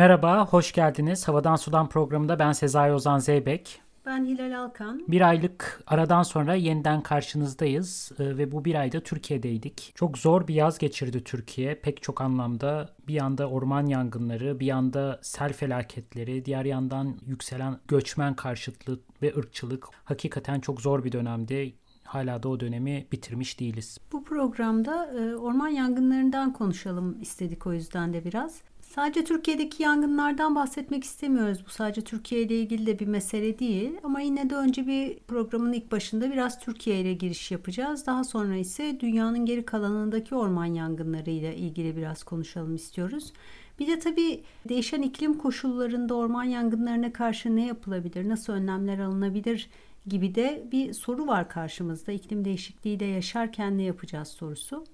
Merhaba, hoş geldiniz. Havadan Sudan programında ben Sezai Ozan Zeybek. Ben Hilal Alkan. Bir aylık aradan sonra yeniden karşınızdayız ee, ve bu bir ayda Türkiye'deydik. Çok zor bir yaz geçirdi Türkiye pek çok anlamda. Bir yanda orman yangınları, bir yanda sel felaketleri, diğer yandan yükselen göçmen karşıtlığı ve ırkçılık. Hakikaten çok zor bir dönemdi hala da o dönemi bitirmiş değiliz. Bu programda e, orman yangınlarından konuşalım istedik o yüzden de biraz. Sadece Türkiye'deki yangınlardan bahsetmek istemiyoruz. Bu sadece Türkiye ile ilgili de bir mesele değil. Ama yine de önce bir programın ilk başında biraz Türkiye ile giriş yapacağız. Daha sonra ise dünyanın geri kalanındaki orman yangınları ile ilgili biraz konuşalım istiyoruz. Bir de tabii değişen iklim koşullarında orman yangınlarına karşı ne yapılabilir, nasıl önlemler alınabilir gibi de bir soru var karşımızda. İklim değişikliğiyle yaşarken ne yapacağız sorusu.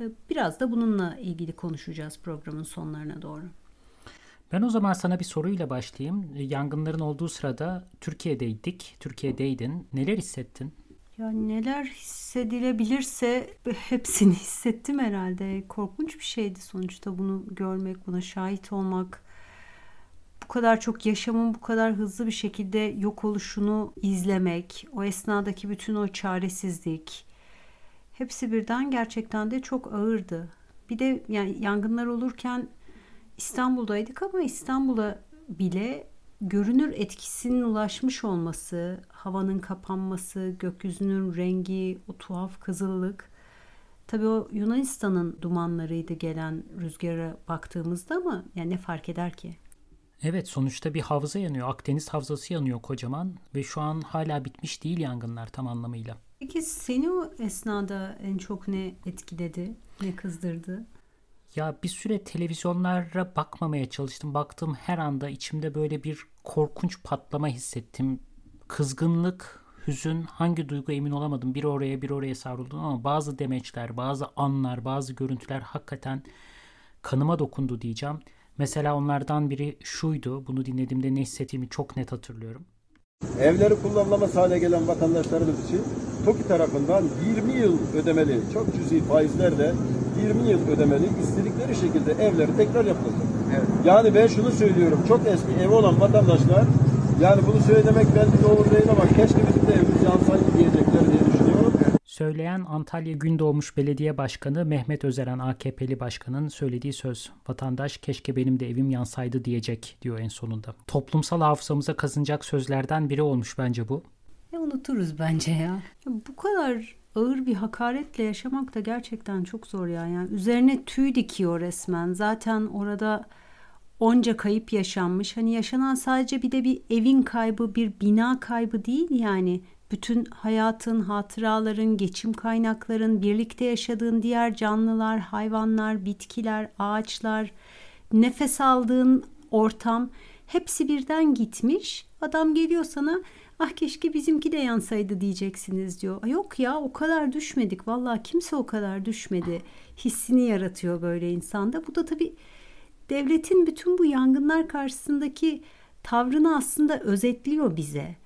Ee, biraz da bununla ilgili konuşacağız programın sonlarına doğru. Ben o zaman sana bir soruyla başlayayım. Yangınların olduğu sırada Türkiye'deydik, Türkiye'deydin. Neler hissettin? Ya neler hissedilebilirse hepsini hissettim herhalde. Korkunç bir şeydi sonuçta bunu görmek, buna şahit olmak. Bu kadar çok yaşamın bu kadar hızlı bir şekilde yok oluşunu izlemek, o esnadaki bütün o çaresizlik, Hepsi birden gerçekten de çok ağırdı. Bir de yani yangınlar olurken İstanbul'daydık ama İstanbul'a bile görünür etkisinin ulaşmış olması, havanın kapanması, gökyüzünün rengi, o tuhaf kızıllık. Tabii o Yunanistan'ın dumanlarıydı gelen rüzgara baktığımızda ama yani ne fark eder ki? Evet sonuçta bir havza yanıyor. Akdeniz havzası yanıyor kocaman ve şu an hala bitmiş değil yangınlar tam anlamıyla. Peki seni o esnada en çok ne etkiledi, ne kızdırdı? Ya bir süre televizyonlara bakmamaya çalıştım. Baktığım her anda içimde böyle bir korkunç patlama hissettim. Kızgınlık, hüzün, hangi duygu emin olamadım. Bir oraya bir oraya savruldum ama bazı demeçler, bazı anlar, bazı görüntüler hakikaten kanıma dokundu diyeceğim. Mesela onlardan biri şuydu. Bunu dinlediğimde ne hissettiğimi çok net hatırlıyorum. Evleri kullanılamaz hale gelen vatandaşlarımız için TOKİ tarafından 20 yıl ödemeli, çok cüzi faizlerle 20 yıl ödemeli istedikleri şekilde evleri tekrar yapılacak. Evet. Yani ben şunu söylüyorum, çok eski evi olan vatandaşlar yani bunu söylemek belki doğru değil ama keşke bizim de evimiz yansaydı diyecekler diye. Söyleyen Antalya Gündoğmuş Belediye Başkanı Mehmet Özeren AKP'li başkanın söylediği söz. Vatandaş keşke benim de evim yansaydı diyecek diyor en sonunda. Toplumsal hafızamıza kazınacak sözlerden biri olmuş bence bu. Ya unuturuz bence ya. ya. Bu kadar ağır bir hakaretle yaşamak da gerçekten çok zor ya. Yani üzerine tüy dikiyor resmen. Zaten orada onca kayıp yaşanmış. Hani yaşanan sadece bir de bir evin kaybı, bir bina kaybı değil yani bütün hayatın, hatıraların, geçim kaynakların, birlikte yaşadığın diğer canlılar, hayvanlar, bitkiler, ağaçlar, nefes aldığın ortam hepsi birden gitmiş. Adam geliyor sana ah keşke bizimki de yansaydı diyeceksiniz diyor. Yok ya o kadar düşmedik. Vallahi kimse o kadar düşmedi. Hissini yaratıyor böyle insanda. Bu da tabii devletin bütün bu yangınlar karşısındaki tavrını aslında özetliyor bize.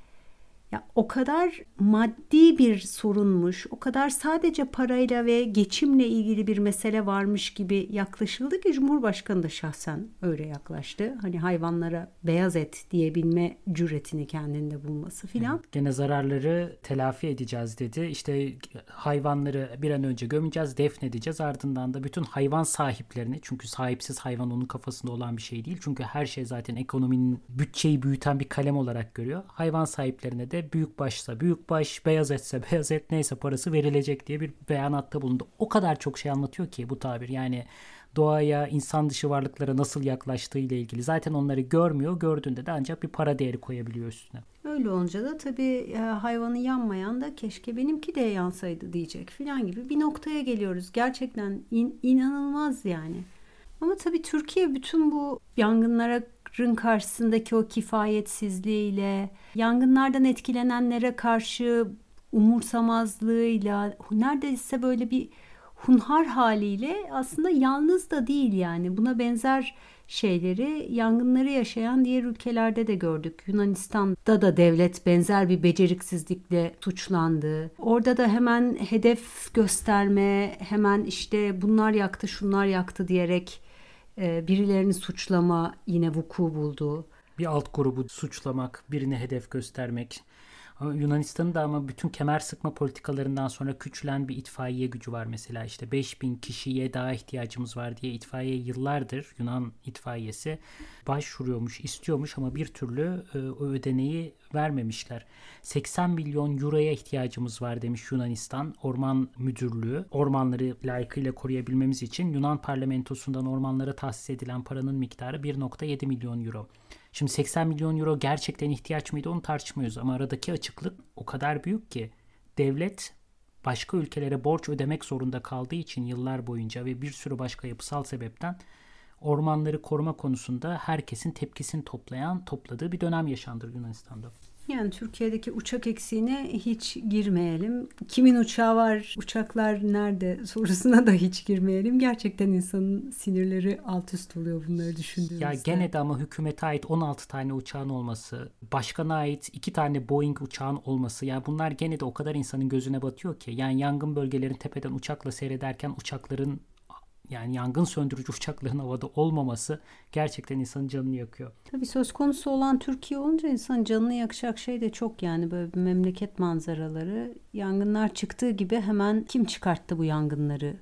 Ya o kadar maddi bir sorunmuş, o kadar sadece parayla ve geçimle ilgili bir mesele varmış gibi yaklaşıldı ki Cumhurbaşkanı da şahsen öyle yaklaştı. Hani hayvanlara beyaz et diyebilme cüretini kendinde bulması filan. Evet, gene zararları telafi edeceğiz dedi. İşte hayvanları bir an önce gömeceğiz, defnedeceğiz. Ardından da bütün hayvan sahiplerini çünkü sahipsiz hayvan onun kafasında olan bir şey değil. Çünkü her şey zaten ekonominin bütçeyi büyüten bir kalem olarak görüyor. Hayvan sahiplerine de büyük başsa büyük baş, beyaz etse beyaz et neyse parası verilecek diye bir beyanatta bulundu. O kadar çok şey anlatıyor ki bu tabir. Yani doğaya, insan dışı varlıklara nasıl yaklaştığı ile ilgili. Zaten onları görmüyor. Gördüğünde de ancak bir para değeri koyabiliyor üstüne. Öyle olunca da tabii e, hayvanı yanmayan da keşke benimki de yansaydı diyecek filan gibi bir noktaya geliyoruz. Gerçekten in, inanılmaz yani. Ama tabii Türkiye bütün bu yangınlara yangınların karşısındaki o kifayetsizliğiyle, yangınlardan etkilenenlere karşı umursamazlığıyla, neredeyse böyle bir hunhar haliyle aslında yalnız da değil yani. Buna benzer şeyleri yangınları yaşayan diğer ülkelerde de gördük. Yunanistan'da da devlet benzer bir beceriksizlikle suçlandı. Orada da hemen hedef gösterme, hemen işte bunlar yaktı, şunlar yaktı diyerek e, birilerini suçlama yine vuku buldu. Bir alt grubu suçlamak, birine hedef göstermek. Yunanistan'ın da ama bütün kemer sıkma politikalarından sonra küçülen bir itfaiye gücü var mesela işte 5000 kişiye daha ihtiyacımız var diye itfaiye yıllardır Yunan itfaiyesi başvuruyormuş, istiyormuş ama bir türlü e, o ödeneği vermemişler. 80 milyon euroya ihtiyacımız var demiş Yunanistan Orman Müdürlüğü. Ormanları layıkıyla koruyabilmemiz için Yunan parlamentosundan ormanlara tahsis edilen paranın miktarı 1.7 milyon euro. Şimdi 80 milyon euro gerçekten ihtiyaç mıydı onu tartışmıyoruz ama aradaki açıklık o kadar büyük ki devlet başka ülkelere borç ödemek zorunda kaldığı için yıllar boyunca ve bir sürü başka yapısal sebepten ormanları koruma konusunda herkesin tepkisini toplayan, topladığı bir dönem yaşandır Yunanistan'da. Yani Türkiye'deki uçak eksiğine hiç girmeyelim. Kimin uçağı var, uçaklar nerede sorusuna da hiç girmeyelim. Gerçekten insanın sinirleri alt üst oluyor bunları düşündüğümüzde. Ya gene de ama hükümete ait 16 tane uçağın olması, başkana ait 2 tane Boeing uçağın olması. Yani bunlar gene de o kadar insanın gözüne batıyor ki. Yani yangın bölgelerin tepeden uçakla seyrederken uçakların yani yangın söndürücü uçakların havada olmaması gerçekten insanın canını yakıyor. Tabii söz konusu olan Türkiye olunca insanın canını yakacak şey de çok yani böyle bir memleket manzaraları. Yangınlar çıktığı gibi hemen kim çıkarttı bu yangınları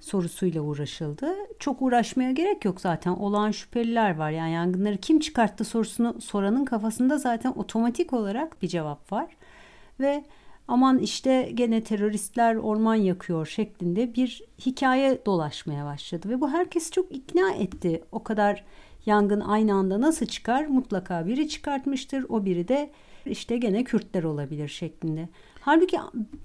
sorusuyla uğraşıldı. Çok uğraşmaya gerek yok zaten. Olağan şüpheliler var. Yani yangınları kim çıkarttı sorusunu soranın kafasında zaten otomatik olarak bir cevap var. Ve aman işte gene teröristler orman yakıyor şeklinde bir hikaye dolaşmaya başladı ve bu herkesi çok ikna etti. O kadar yangın aynı anda nasıl çıkar? Mutlaka biri çıkartmıştır. O biri de işte gene Kürtler olabilir şeklinde. Halbuki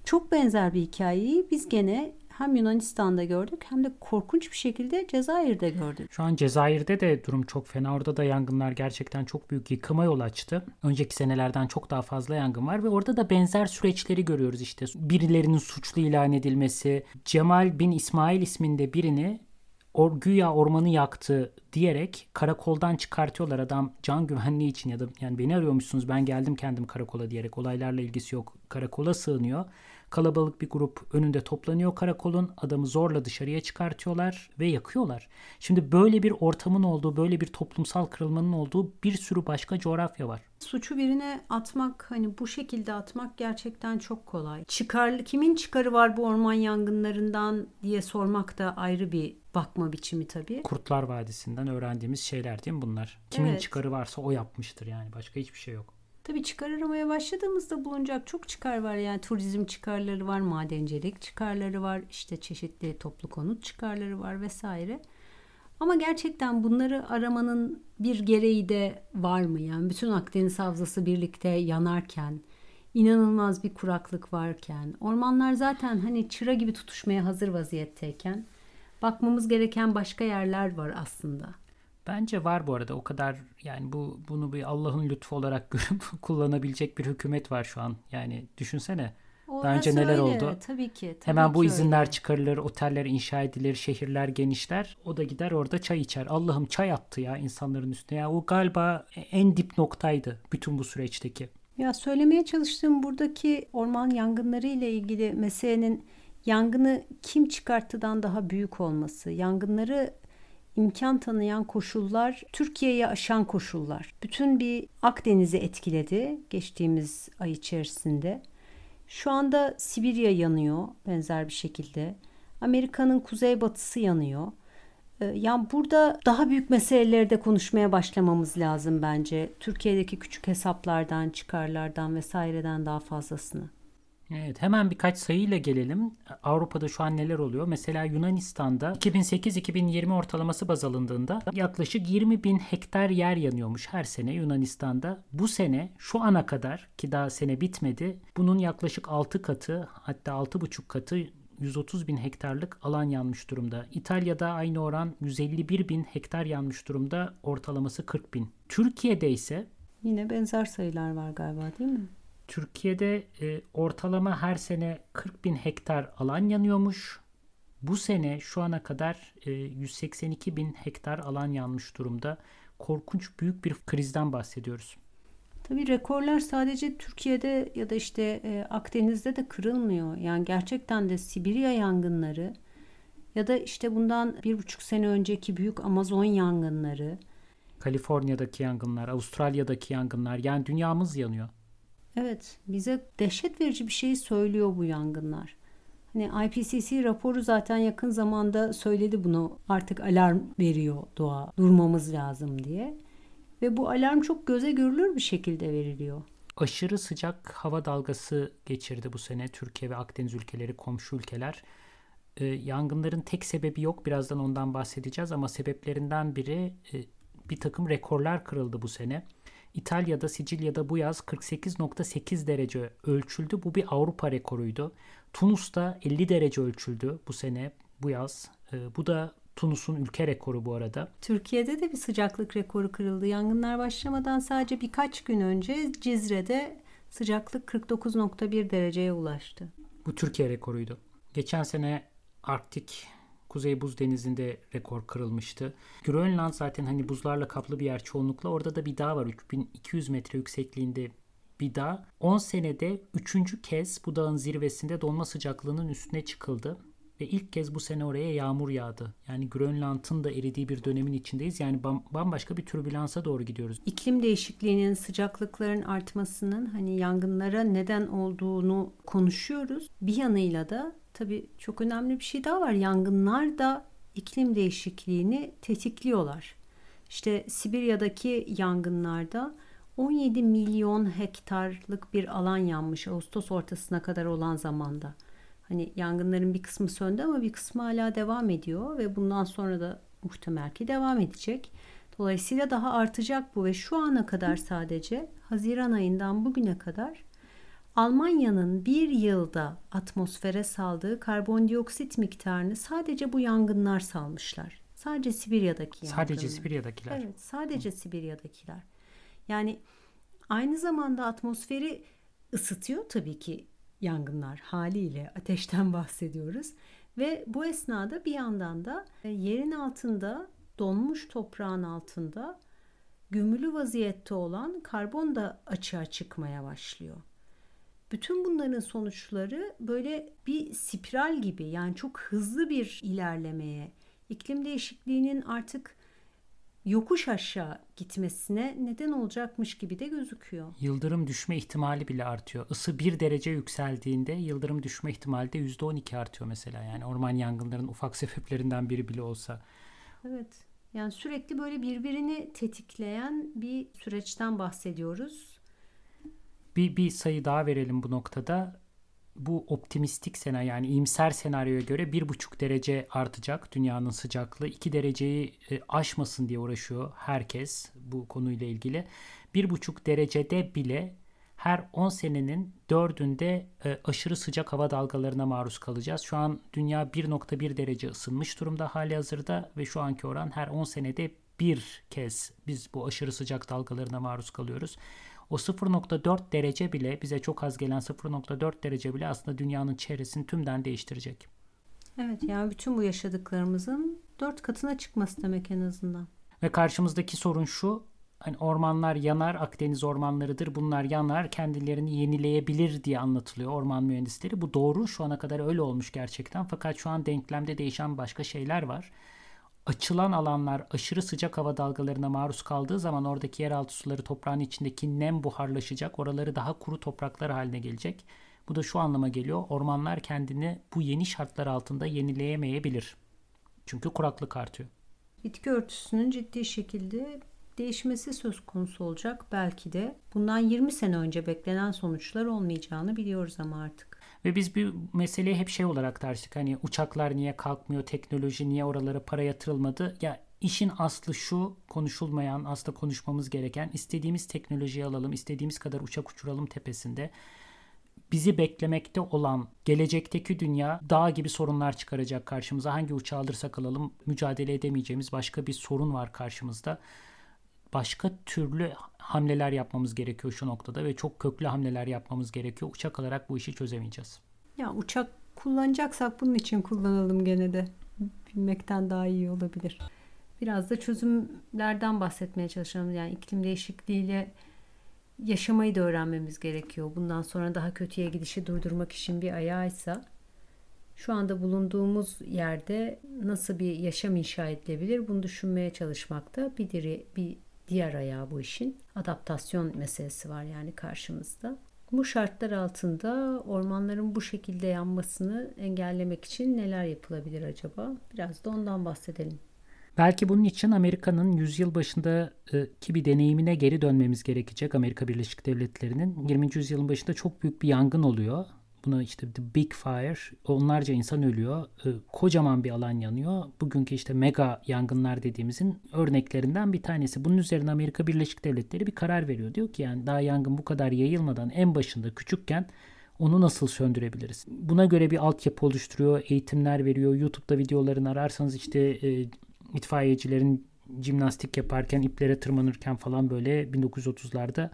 çok benzer bir hikayeyi biz gene hem Yunanistan'da gördük hem de korkunç bir şekilde Cezayir'de gördük. Şu an Cezayir'de de durum çok fena. Orada da yangınlar gerçekten çok büyük yıkıma yol açtı. Önceki senelerden çok daha fazla yangın var ve orada da benzer süreçleri görüyoruz işte. Birilerinin suçlu ilan edilmesi. Cemal bin İsmail isminde birini or, güya ormanı yaktı diyerek karakoldan çıkartıyorlar adam can güvenliği için ya da yani beni arıyormuşsunuz ben geldim kendim karakola diyerek olaylarla ilgisi yok karakola sığınıyor Kalabalık bir grup önünde toplanıyor karakolun. Adamı zorla dışarıya çıkartıyorlar ve yakıyorlar. Şimdi böyle bir ortamın olduğu, böyle bir toplumsal kırılmanın olduğu bir sürü başka coğrafya var. Suçu birine atmak hani bu şekilde atmak gerçekten çok kolay. Çıkar kimin çıkarı var bu orman yangınlarından diye sormak da ayrı bir bakma biçimi tabii. Kurtlar Vadisi'nden öğrendiğimiz şeyler değil mi bunlar? Kimin evet. çıkarı varsa o yapmıştır yani başka hiçbir şey yok. Tabii çıkar aramaya başladığımızda bulunacak çok çıkar var. Yani turizm çıkarları var, madencilik çıkarları var, işte çeşitli toplu konut çıkarları var vesaire. Ama gerçekten bunları aramanın bir gereği de var mı? Yani bütün Akdeniz Havzası birlikte yanarken, inanılmaz bir kuraklık varken, ormanlar zaten hani çıra gibi tutuşmaya hazır vaziyetteyken bakmamız gereken başka yerler var aslında. Bence var bu arada o kadar yani bu bunu bir Allah'ın lütfu olarak görüp kullanabilecek bir hükümet var şu an. Yani düşünsene. Orası Daha önce neler öyle. oldu? Tabii ki. Tabii Hemen ki bu izinler öyle. çıkarılır, oteller inşa edilir, şehirler genişler. O da gider orada çay içer. Allah'ım çay attı ya insanların üstüne. Ya o galiba en dip noktaydı bütün bu süreçteki. Ya söylemeye çalıştığım buradaki orman yangınları ile ilgili meselenin yangını kim çıkarttıdan daha büyük olması. Yangınları imkan tanıyan koşullar Türkiye'ye aşan koşullar. Bütün bir Akdeniz'i etkiledi geçtiğimiz ay içerisinde. Şu anda Sibirya yanıyor benzer bir şekilde. Amerika'nın kuzeybatısı yanıyor. Ee, yani burada daha büyük meseleleri de konuşmaya başlamamız lazım bence. Türkiye'deki küçük hesaplardan, çıkarlardan vesaireden daha fazlasını. Evet hemen birkaç sayıyla gelelim. Avrupa'da şu an neler oluyor? Mesela Yunanistan'da 2008-2020 ortalaması baz alındığında yaklaşık 20 bin hektar yer yanıyormuş her sene Yunanistan'da. Bu sene şu ana kadar ki daha sene bitmedi bunun yaklaşık 6 katı hatta 6,5 katı 130 bin hektarlık alan yanmış durumda. İtalya'da aynı oran 151 bin hektar yanmış durumda. Ortalaması 40 bin. Türkiye'de ise Yine benzer sayılar var galiba değil mi? Türkiye'de e, ortalama her sene 40 bin hektar alan yanıyormuş. Bu sene şu ana kadar e, 182 bin hektar alan yanmış durumda. Korkunç büyük bir krizden bahsediyoruz. Tabii rekorlar sadece Türkiye'de ya da işte e, Akdeniz'de de kırılmıyor. Yani gerçekten de Sibirya yangınları Ya da işte bundan bir buçuk sene önceki büyük Amazon yangınları. Kaliforniya'daki yangınlar, Avustralya'daki yangınlar yani dünyamız yanıyor. Evet bize dehşet verici bir şey söylüyor bu yangınlar. Hani IPCC raporu zaten yakın zamanda söyledi bunu artık alarm veriyor doğa durmamız lazım diye. Ve bu alarm çok göze görülür bir şekilde veriliyor. Aşırı sıcak hava dalgası geçirdi bu sene Türkiye ve Akdeniz ülkeleri, komşu ülkeler. Ee, yangınların tek sebebi yok. Birazdan ondan bahsedeceğiz ama sebeplerinden biri e, bir takım rekorlar kırıldı bu sene. İtalya'da, Sicilya'da bu yaz 48.8 derece ölçüldü. Bu bir Avrupa rekoruydu. Tunus'ta 50 derece ölçüldü bu sene, bu yaz. Ee, bu da Tunus'un ülke rekoru bu arada. Türkiye'de de bir sıcaklık rekoru kırıldı. Yangınlar başlamadan sadece birkaç gün önce Cizre'de sıcaklık 49.1 dereceye ulaştı. Bu Türkiye rekoruydu. Geçen sene Arktik Kuzey Buz Denizi'nde rekor kırılmıştı. Grönland zaten hani buzlarla kaplı bir yer çoğunlukla. Orada da bir dağ var. 3200 metre yüksekliğinde bir dağ. 10 senede 3. kez bu dağın zirvesinde donma sıcaklığının üstüne çıkıldı. Ve ilk kez bu sene oraya yağmur yağdı. Yani Grönland'ın da eridiği bir dönemin içindeyiz. Yani bambaşka bir türbülansa doğru gidiyoruz. İklim değişikliğinin, sıcaklıkların artmasının hani yangınlara neden olduğunu konuşuyoruz. Bir yanıyla da tabii çok önemli bir şey daha var. Yangınlar da iklim değişikliğini tetikliyorlar. İşte Sibirya'daki yangınlarda 17 milyon hektarlık bir alan yanmış Ağustos ortasına kadar olan zamanda. Hani yangınların bir kısmı söndü ama bir kısmı hala devam ediyor ve bundan sonra da muhtemel ki devam edecek. Dolayısıyla daha artacak bu ve şu ana kadar sadece Haziran ayından bugüne kadar Almanya'nın bir yılda atmosfere saldığı karbondioksit miktarını sadece bu yangınlar salmışlar. Sadece Sibirya'daki yangınlar. Sadece Sibirya'dakiler. Evet, sadece Hı. Sibirya'dakiler. Yani aynı zamanda atmosferi ısıtıyor tabii ki yangınlar haliyle ateşten bahsediyoruz. Ve bu esnada bir yandan da e, yerin altında donmuş toprağın altında gömülü vaziyette olan karbon da açığa çıkmaya başlıyor. Bütün bunların sonuçları böyle bir spiral gibi yani çok hızlı bir ilerlemeye, iklim değişikliğinin artık yokuş aşağı gitmesine neden olacakmış gibi de gözüküyor. Yıldırım düşme ihtimali bile artıyor. Isı bir derece yükseldiğinde yıldırım düşme ihtimali de %12 artıyor mesela. Yani orman yangınlarının ufak sebeplerinden biri bile olsa. Evet. Yani sürekli böyle birbirini tetikleyen bir süreçten bahsediyoruz. Bir, bir sayı daha verelim bu noktada bu optimistik senaryo yani iyimser senaryoya göre bir buçuk derece artacak dünyanın sıcaklığı. 2 dereceyi e, aşmasın diye uğraşıyor herkes bu konuyla ilgili. Bir buçuk derecede bile her 10 senenin dördünde e, aşırı sıcak hava dalgalarına maruz kalacağız. Şu an dünya 1.1 derece ısınmış durumda hali hazırda ve şu anki oran her 10 senede bir kez biz bu aşırı sıcak dalgalarına maruz kalıyoruz. O 0.4 derece bile bize çok az gelen 0.4 derece bile aslında dünyanın çevresini tümden değiştirecek. Evet yani bütün bu yaşadıklarımızın dört katına çıkması demek en azından. Ve karşımızdaki sorun şu hani ormanlar yanar, Akdeniz ormanlarıdır. Bunlar yanar, kendilerini yenileyebilir diye anlatılıyor orman mühendisleri. Bu doğru. Şu ana kadar öyle olmuş gerçekten. Fakat şu an denklemde değişen başka şeyler var açılan alanlar aşırı sıcak hava dalgalarına maruz kaldığı zaman oradaki yeraltı suları toprağın içindeki nem buharlaşacak. Oraları daha kuru topraklar haline gelecek. Bu da şu anlama geliyor. Ormanlar kendini bu yeni şartlar altında yenileyemeyebilir. Çünkü kuraklık artıyor. Bitki örtüsünün ciddi şekilde değişmesi söz konusu olacak belki de. Bundan 20 sene önce beklenen sonuçlar olmayacağını biliyoruz ama artık. Ve biz bir meseleyi hep şey olarak tartıştık. Hani uçaklar niye kalkmıyor, teknoloji niye oralara para yatırılmadı? Ya işin aslı şu konuşulmayan, aslında konuşmamız gereken istediğimiz teknolojiyi alalım, istediğimiz kadar uçak uçuralım tepesinde. Bizi beklemekte olan gelecekteki dünya dağ gibi sorunlar çıkaracak karşımıza. Hangi uçağı alırsak alalım mücadele edemeyeceğimiz başka bir sorun var karşımızda başka türlü hamleler yapmamız gerekiyor şu noktada ve çok köklü hamleler yapmamız gerekiyor. Uçak alarak bu işi çözemeyeceğiz. Ya uçak kullanacaksak bunun için kullanalım gene de. Bilmekten daha iyi olabilir. Biraz da çözümlerden bahsetmeye çalışalım. Yani iklim değişikliğiyle yaşamayı da öğrenmemiz gerekiyor. Bundan sonra daha kötüye gidişi durdurmak için bir ayağıysa şu anda bulunduğumuz yerde nasıl bir yaşam inşa edilebilir bunu düşünmeye çalışmakta bir, diri, bir diğer ayağı bu işin. Adaptasyon meselesi var yani karşımızda. Bu şartlar altında ormanların bu şekilde yanmasını engellemek için neler yapılabilir acaba? Biraz da ondan bahsedelim. Belki bunun için Amerika'nın yüzyıl başındaki bir deneyimine geri dönmemiz gerekecek. Amerika Birleşik Devletleri'nin 20. yüzyılın başında çok büyük bir yangın oluyor. Buna işte The Big Fire, onlarca insan ölüyor. E, kocaman bir alan yanıyor. Bugünkü işte mega yangınlar dediğimizin örneklerinden bir tanesi. Bunun üzerine Amerika Birleşik Devletleri bir karar veriyor. Diyor ki yani daha yangın bu kadar yayılmadan en başında küçükken onu nasıl söndürebiliriz? Buna göre bir altyapı oluşturuyor, eğitimler veriyor. YouTube'da videolarını ararsanız işte e, itfaiyecilerin jimnastik yaparken, iplere tırmanırken falan böyle 1930'larda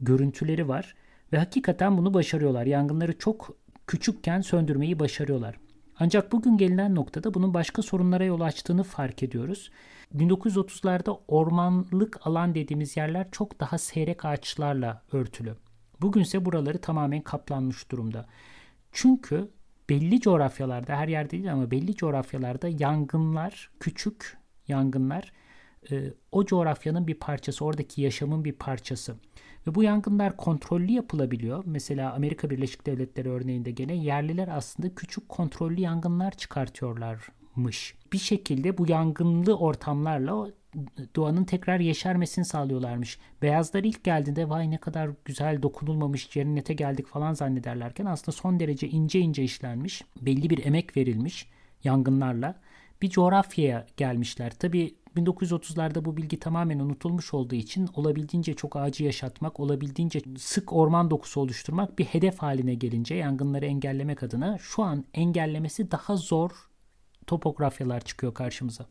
görüntüleri var. Ve hakikaten bunu başarıyorlar. Yangınları çok küçükken söndürmeyi başarıyorlar. Ancak bugün gelinen noktada bunun başka sorunlara yol açtığını fark ediyoruz. 1930'larda ormanlık alan dediğimiz yerler çok daha seyrek ağaçlarla örtülü. Bugünse buraları tamamen kaplanmış durumda. Çünkü belli coğrafyalarda her yerde değil ama belli coğrafyalarda yangınlar, küçük yangınlar e, o coğrafyanın bir parçası, oradaki yaşamın bir parçası. Ve bu yangınlar kontrollü yapılabiliyor. Mesela Amerika Birleşik Devletleri örneğinde gene yerliler aslında küçük kontrollü yangınlar çıkartıyorlarmış. Bir şekilde bu yangınlı ortamlarla doğanın tekrar yeşermesini sağlıyorlarmış. Beyazlar ilk geldiğinde vay ne kadar güzel dokunulmamış cennete geldik falan zannederlerken aslında son derece ince ince işlenmiş, belli bir emek verilmiş yangınlarla bir coğrafyaya gelmişler. Tabi 1930'larda bu bilgi tamamen unutulmuş olduğu için olabildiğince çok ağacı yaşatmak, olabildiğince sık orman dokusu oluşturmak bir hedef haline gelince yangınları engellemek adına şu an engellemesi daha zor topografyalar çıkıyor karşımıza.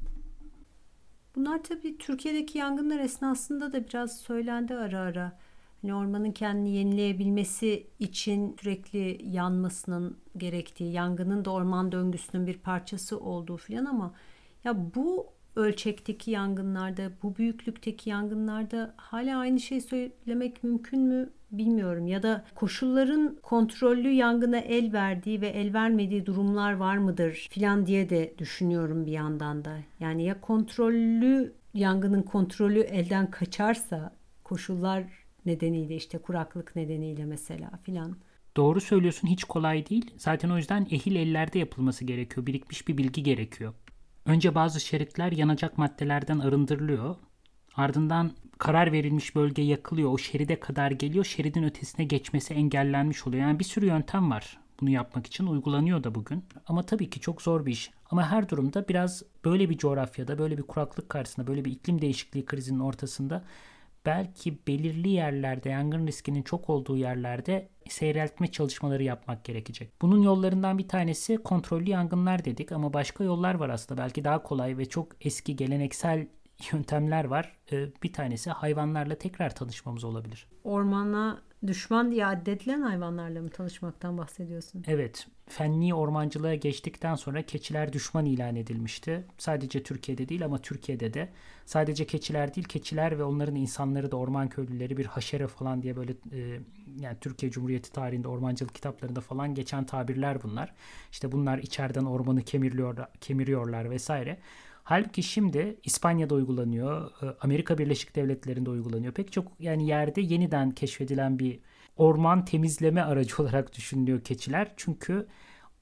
Bunlar tabii Türkiye'deki yangınlar esnasında da biraz söylendi ara ara. Hani ormanın kendini yenileyebilmesi için sürekli yanmasının gerektiği, yangının da orman döngüsünün bir parçası olduğu filan ama ya bu ölçekteki yangınlarda, bu büyüklükteki yangınlarda hala aynı şey söylemek mümkün mü bilmiyorum. Ya da koşulların kontrollü yangına el verdiği ve el vermediği durumlar var mıdır filan diye de düşünüyorum bir yandan da. Yani ya kontrollü yangının kontrolü elden kaçarsa koşullar nedeniyle işte kuraklık nedeniyle mesela filan. Doğru söylüyorsun hiç kolay değil. Zaten o yüzden ehil ellerde yapılması gerekiyor. Birikmiş bir bilgi gerekiyor. Önce bazı şeritler yanacak maddelerden arındırılıyor. Ardından karar verilmiş bölge yakılıyor. O şeride kadar geliyor. Şeridin ötesine geçmesi engellenmiş oluyor. Yani bir sürü yöntem var bunu yapmak için uygulanıyor da bugün. Ama tabii ki çok zor bir iş. Ama her durumda biraz böyle bir coğrafyada, böyle bir kuraklık karşısında, böyle bir iklim değişikliği krizinin ortasında belki belirli yerlerde yangın riskinin çok olduğu yerlerde seyreltme çalışmaları yapmak gerekecek. Bunun yollarından bir tanesi kontrollü yangınlar dedik ama başka yollar var aslında. Belki daha kolay ve çok eski geleneksel yöntemler var. Ee, bir tanesi hayvanlarla tekrar tanışmamız olabilir. Ormana düşman diye addedilen hayvanlarla mı tanışmaktan bahsediyorsun? Evet. Fenli ormancılığa geçtikten sonra keçiler düşman ilan edilmişti. Sadece Türkiye'de değil ama Türkiye'de de. Sadece keçiler değil, keçiler ve onların insanları da orman köylüleri bir haşere falan diye böyle e, yani Türkiye Cumhuriyeti tarihinde ormancılık kitaplarında falan geçen tabirler bunlar. İşte bunlar içeriden ormanı kemiriyor, kemiriyorlar vesaire. Halbuki şimdi İspanya'da uygulanıyor, e, Amerika Birleşik Devletleri'nde uygulanıyor. Pek çok yani yerde yeniden keşfedilen bir orman temizleme aracı olarak düşünülüyor keçiler. Çünkü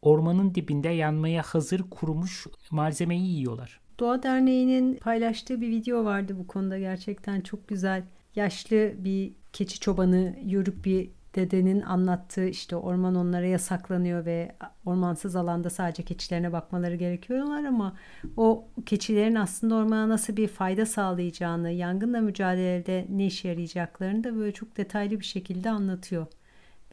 ormanın dibinde yanmaya hazır kurumuş malzemeyi yiyorlar. Doğa Derneği'nin paylaştığı bir video vardı bu konuda gerçekten çok güzel. Yaşlı bir keçi çobanı yörük bir dedenin anlattığı işte orman onlara yasaklanıyor ve ormansız alanda sadece keçilerine bakmaları gerekiyorlar ama o keçilerin aslında ormana nasıl bir fayda sağlayacağını, yangınla mücadelede ne işe yarayacaklarını da böyle çok detaylı bir şekilde anlatıyor.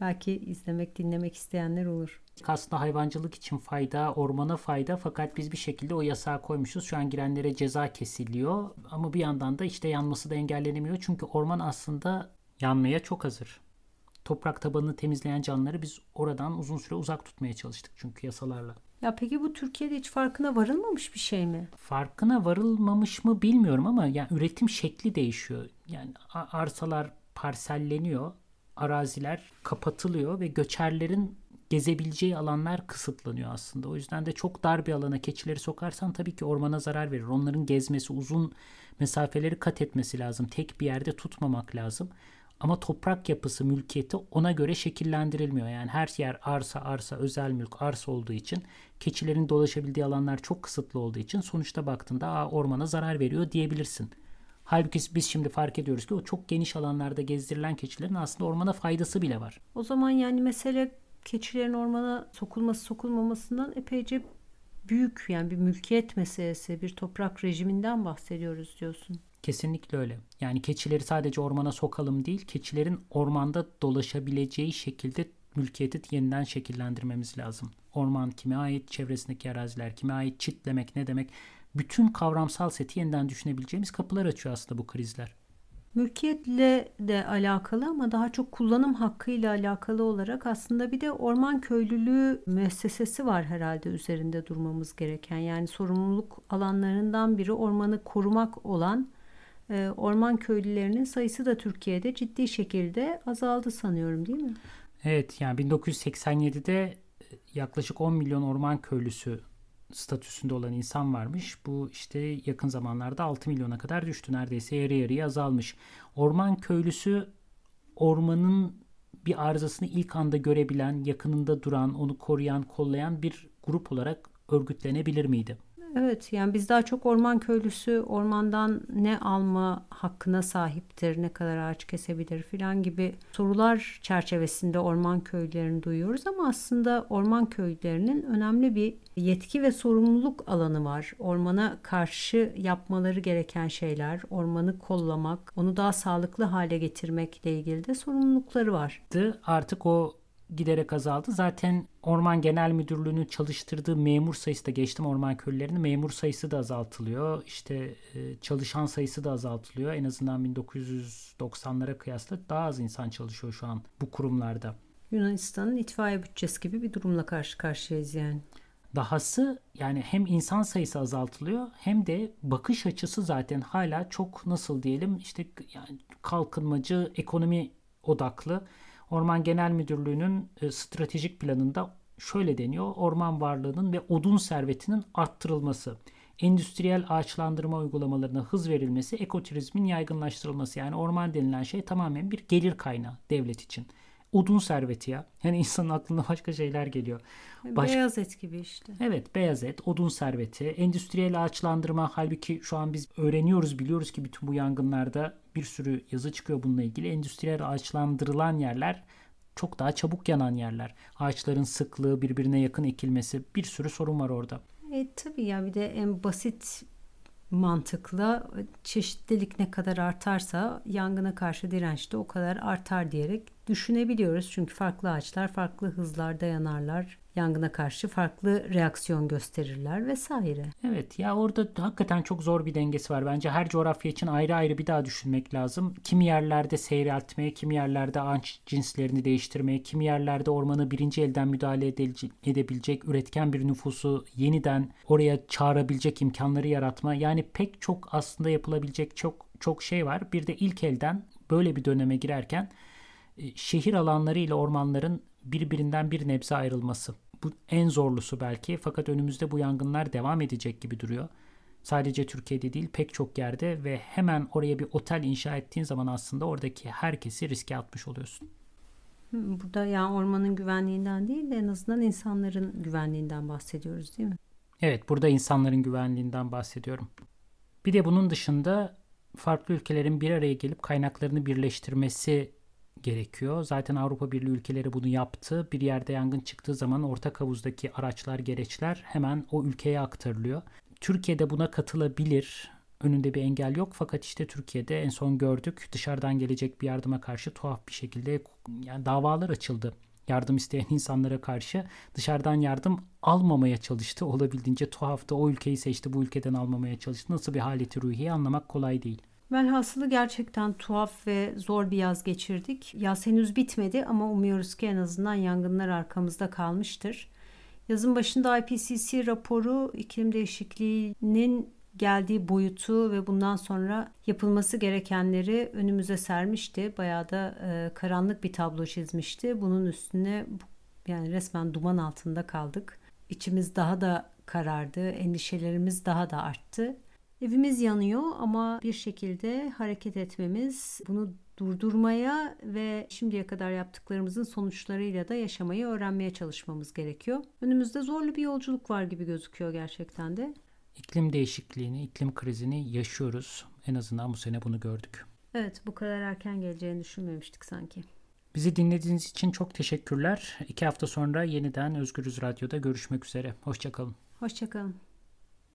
Belki izlemek, dinlemek isteyenler olur. Aslında hayvancılık için fayda, ormana fayda fakat biz bir şekilde o yasağı koymuşuz. Şu an girenlere ceza kesiliyor ama bir yandan da işte yanması da engellenemiyor. Çünkü orman aslında yanmaya çok hazır toprak tabanını temizleyen canlıları biz oradan uzun süre uzak tutmaya çalıştık çünkü yasalarla. Ya peki bu Türkiye'de hiç farkına varılmamış bir şey mi? Farkına varılmamış mı bilmiyorum ama yani üretim şekli değişiyor. Yani arsalar parselleniyor, araziler kapatılıyor ve göçerlerin gezebileceği alanlar kısıtlanıyor aslında. O yüzden de çok dar bir alana keçileri sokarsan tabii ki ormana zarar verir. Onların gezmesi, uzun mesafeleri kat etmesi lazım. Tek bir yerde tutmamak lazım. Ama toprak yapısı, mülkiyeti ona göre şekillendirilmiyor. Yani her yer arsa, arsa, özel mülk, arsa olduğu için keçilerin dolaşabildiği alanlar çok kısıtlı olduğu için sonuçta baktığında Aa, ormana zarar veriyor diyebilirsin. Halbuki biz şimdi fark ediyoruz ki o çok geniş alanlarda gezdirilen keçilerin aslında ormana faydası bile var. O zaman yani mesele keçilerin ormana sokulması sokulmamasından epeyce büyük yani bir mülkiyet meselesi, bir toprak rejiminden bahsediyoruz diyorsun. Kesinlikle öyle. Yani keçileri sadece ormana sokalım değil, keçilerin ormanda dolaşabileceği şekilde mülkiyeti yeniden şekillendirmemiz lazım. Orman kime ait, çevresindeki araziler kime ait, çitlemek ne demek? Bütün kavramsal seti yeniden düşünebileceğimiz kapılar açıyor aslında bu krizler. Mülkiyetle de alakalı ama daha çok kullanım hakkıyla alakalı olarak aslında bir de orman köylülüğü müessesesi var herhalde üzerinde durmamız gereken. Yani sorumluluk alanlarından biri ormanı korumak olan orman köylülerinin sayısı da Türkiye'de ciddi şekilde azaldı sanıyorum değil mi? Evet yani 1987'de yaklaşık 10 milyon orman köylüsü statüsünde olan insan varmış. Bu işte yakın zamanlarda 6 milyona kadar düştü. Neredeyse yarı yarıya azalmış. Orman köylüsü ormanın bir arızasını ilk anda görebilen, yakınında duran, onu koruyan, kollayan bir grup olarak örgütlenebilir miydi? Evet yani biz daha çok orman köylüsü ormandan ne alma hakkına sahiptir, ne kadar ağaç kesebilir filan gibi sorular çerçevesinde orman köylülerini duyuyoruz ama aslında orman köylülerinin önemli bir yetki ve sorumluluk alanı var. Ormana karşı yapmaları gereken şeyler, ormanı kollamak, onu daha sağlıklı hale getirmekle ilgili de sorumlulukları var. Artık o giderek azaldı. Zaten Orman Genel Müdürlüğü'nün çalıştırdığı memur sayısı da geçtim orman köylülerinin memur sayısı da azaltılıyor. İşte e, çalışan sayısı da azaltılıyor. En azından 1990'lara kıyasla daha az insan çalışıyor şu an bu kurumlarda. Yunanistan'ın itfaiye bütçesi gibi bir durumla karşı karşıyayız yani. Dahası yani hem insan sayısı azaltılıyor hem de bakış açısı zaten hala çok nasıl diyelim işte yani kalkınmacı ekonomi odaklı Orman Genel Müdürlüğü'nün e, stratejik planında şöyle deniyor. Orman varlığının ve odun servetinin arttırılması, endüstriyel ağaçlandırma uygulamalarına hız verilmesi, ekoturizmin yaygınlaştırılması. Yani orman denilen şey tamamen bir gelir kaynağı devlet için odun serveti ya. Yani insanın aklına başka şeyler geliyor. Baş... Beyaz et gibi işte. Evet beyaz et, odun serveti, endüstriyel ağaçlandırma. Halbuki şu an biz öğreniyoruz, biliyoruz ki bütün bu yangınlarda bir sürü yazı çıkıyor bununla ilgili. Endüstriyel ağaçlandırılan yerler çok daha çabuk yanan yerler. Ağaçların sıklığı, birbirine yakın ekilmesi bir sürü sorun var orada. E, tabii ya bir de en basit mantıkla çeşitlilik ne kadar artarsa yangına karşı direnç de o kadar artar diyerek düşünebiliyoruz. Çünkü farklı ağaçlar farklı hızlarda yanarlar yangına karşı farklı reaksiyon gösterirler vesaire. Evet ya orada hakikaten çok zor bir dengesi var. Bence her coğrafya için ayrı ayrı bir daha düşünmek lazım. Kimi yerlerde seyreltmeye, kimi yerlerde ağaç cinslerini değiştirmeye, kimi yerlerde ormanı birinci elden müdahale edebilecek, üretken bir nüfusu yeniden oraya çağırabilecek imkanları yaratma. Yani pek çok aslında yapılabilecek çok çok şey var. Bir de ilk elden böyle bir döneme girerken şehir alanları ile ormanların birbirinden bir nebze ayrılması. Bu en zorlusu belki fakat önümüzde bu yangınlar devam edecek gibi duruyor. Sadece Türkiye'de değil pek çok yerde ve hemen oraya bir otel inşa ettiğin zaman aslında oradaki herkesi riske atmış oluyorsun. Burada yani ormanın güvenliğinden değil de en azından insanların güvenliğinden bahsediyoruz değil mi? Evet burada insanların güvenliğinden bahsediyorum. Bir de bunun dışında farklı ülkelerin bir araya gelip kaynaklarını birleştirmesi gerekiyor. Zaten Avrupa Birliği ülkeleri bunu yaptı. Bir yerde yangın çıktığı zaman ortak havuzdaki araçlar, gereçler hemen o ülkeye aktarılıyor. Türkiye'de buna katılabilir. Önünde bir engel yok fakat işte Türkiye'de en son gördük dışarıdan gelecek bir yardıma karşı tuhaf bir şekilde yani davalar açıldı. Yardım isteyen insanlara karşı dışarıdan yardım almamaya çalıştı. Olabildiğince tuhaftı. O ülkeyi seçti, bu ülkeden almamaya çalıştı. Nasıl bir haleti ruhiye anlamak kolay değil. Velhasılı gerçekten tuhaf ve zor bir yaz geçirdik. Yaz henüz bitmedi ama umuyoruz ki en azından yangınlar arkamızda kalmıştır. Yazın başında IPCC raporu iklim değişikliğinin geldiği boyutu ve bundan sonra yapılması gerekenleri önümüze sermişti. Bayağı da e, karanlık bir tablo çizmişti. Bunun üstüne Yani resmen duman altında kaldık. İçimiz daha da karardı, endişelerimiz daha da arttı. Evimiz yanıyor ama bir şekilde hareket etmemiz, bunu durdurmaya ve şimdiye kadar yaptıklarımızın sonuçlarıyla da yaşamayı öğrenmeye çalışmamız gerekiyor. Önümüzde zorlu bir yolculuk var gibi gözüküyor gerçekten de. İklim değişikliğini, iklim krizini yaşıyoruz. En azından bu sene bunu gördük. Evet, bu kadar erken geleceğini düşünmemiştik sanki. Bizi dinlediğiniz için çok teşekkürler. İki hafta sonra yeniden Özgürüz Radyo'da görüşmek üzere. Hoşçakalın. Hoşçakalın.